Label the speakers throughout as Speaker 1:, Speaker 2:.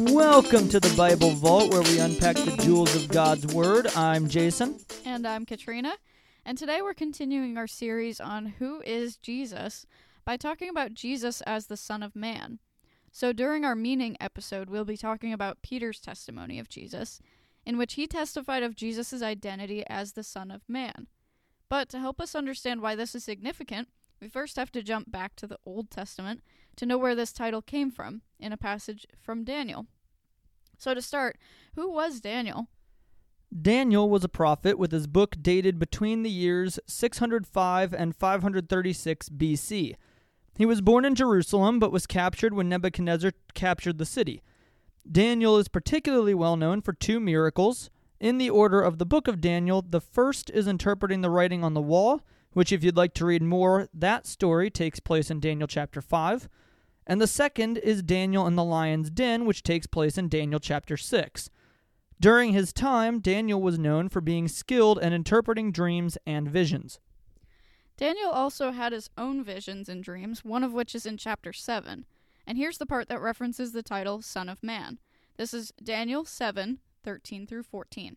Speaker 1: Welcome to the Bible Vault, where we unpack the jewels of God's Word. I'm Jason.
Speaker 2: And I'm Katrina. And today we're continuing our series on Who is Jesus by talking about Jesus as the Son of Man. So during our meaning episode, we'll be talking about Peter's testimony of Jesus, in which he testified of Jesus' identity as the Son of Man. But to help us understand why this is significant, we first have to jump back to the Old Testament to know where this title came from in a passage from Daniel. So, to start, who was Daniel?
Speaker 1: Daniel was a prophet with his book dated between the years 605 and 536 BC. He was born in Jerusalem but was captured when Nebuchadnezzar captured the city. Daniel is particularly well known for two miracles. In the order of the book of Daniel, the first is interpreting the writing on the wall, which, if you'd like to read more, that story takes place in Daniel chapter 5. And the second is Daniel in the lion's den, which takes place in Daniel chapter 6. During his time, Daniel was known for being skilled in interpreting dreams and visions.
Speaker 2: Daniel also had his own visions and dreams, one of which is in chapter 7. And here's the part that references the title Son of Man. This is Daniel 7 13 through 14.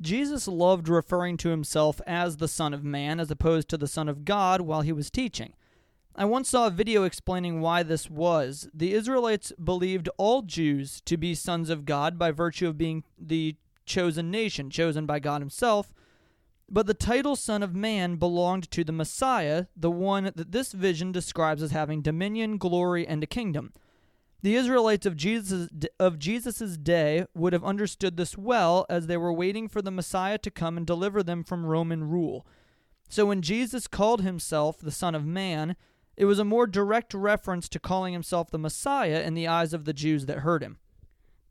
Speaker 1: Jesus loved referring to himself as the Son of Man as opposed to the Son of God while he was teaching. I once saw a video explaining why this was. The Israelites believed all Jews to be sons of God by virtue of being the chosen nation, chosen by God Himself. But the title Son of Man belonged to the Messiah, the one that this vision describes as having dominion, glory, and a kingdom. The Israelites of Jesus of Jesus's day would have understood this well as they were waiting for the Messiah to come and deliver them from Roman rule. So when Jesus called himself the Son of Man, it was a more direct reference to calling himself the Messiah in the eyes of the Jews that heard him.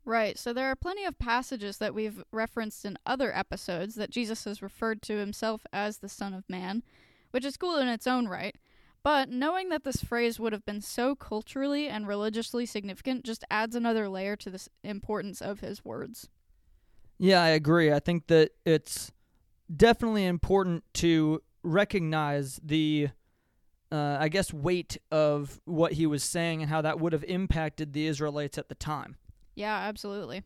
Speaker 2: Right. So there are plenty of passages that we've referenced in other episodes that Jesus has referred to himself as the Son of Man, which is cool in its own right. But knowing that this phrase would have been so culturally and religiously significant just adds another layer to the importance of his words.
Speaker 1: Yeah, I agree. I think that it's definitely important to recognize the, uh, I guess, weight of what he was saying and how that would have impacted the Israelites at the time.
Speaker 2: Yeah, absolutely.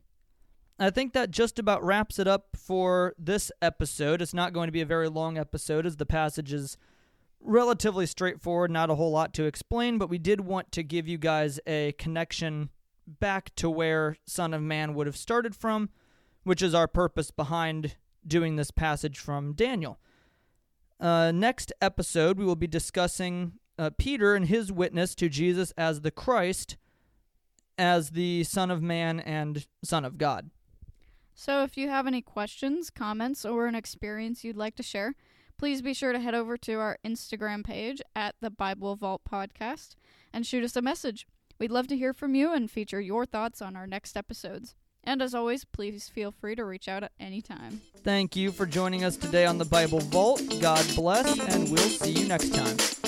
Speaker 1: I think that just about wraps it up for this episode. It's not going to be a very long episode as the passage is relatively straightforward, not a whole lot to explain, but we did want to give you guys a connection back to where Son of Man would have started from, which is our purpose behind doing this passage from Daniel. Uh, next episode, we will be discussing uh, Peter and his witness to Jesus as the Christ, as the Son of Man and Son of God.
Speaker 2: So, if you have any questions, comments, or an experience you'd like to share, please be sure to head over to our Instagram page at the Bible Vault Podcast and shoot us a message. We'd love to hear from you and feature your thoughts on our next episodes. And as always, please feel free to reach out at any time.
Speaker 1: Thank you for joining us today on the Bible Vault. God bless, and we'll see you next time.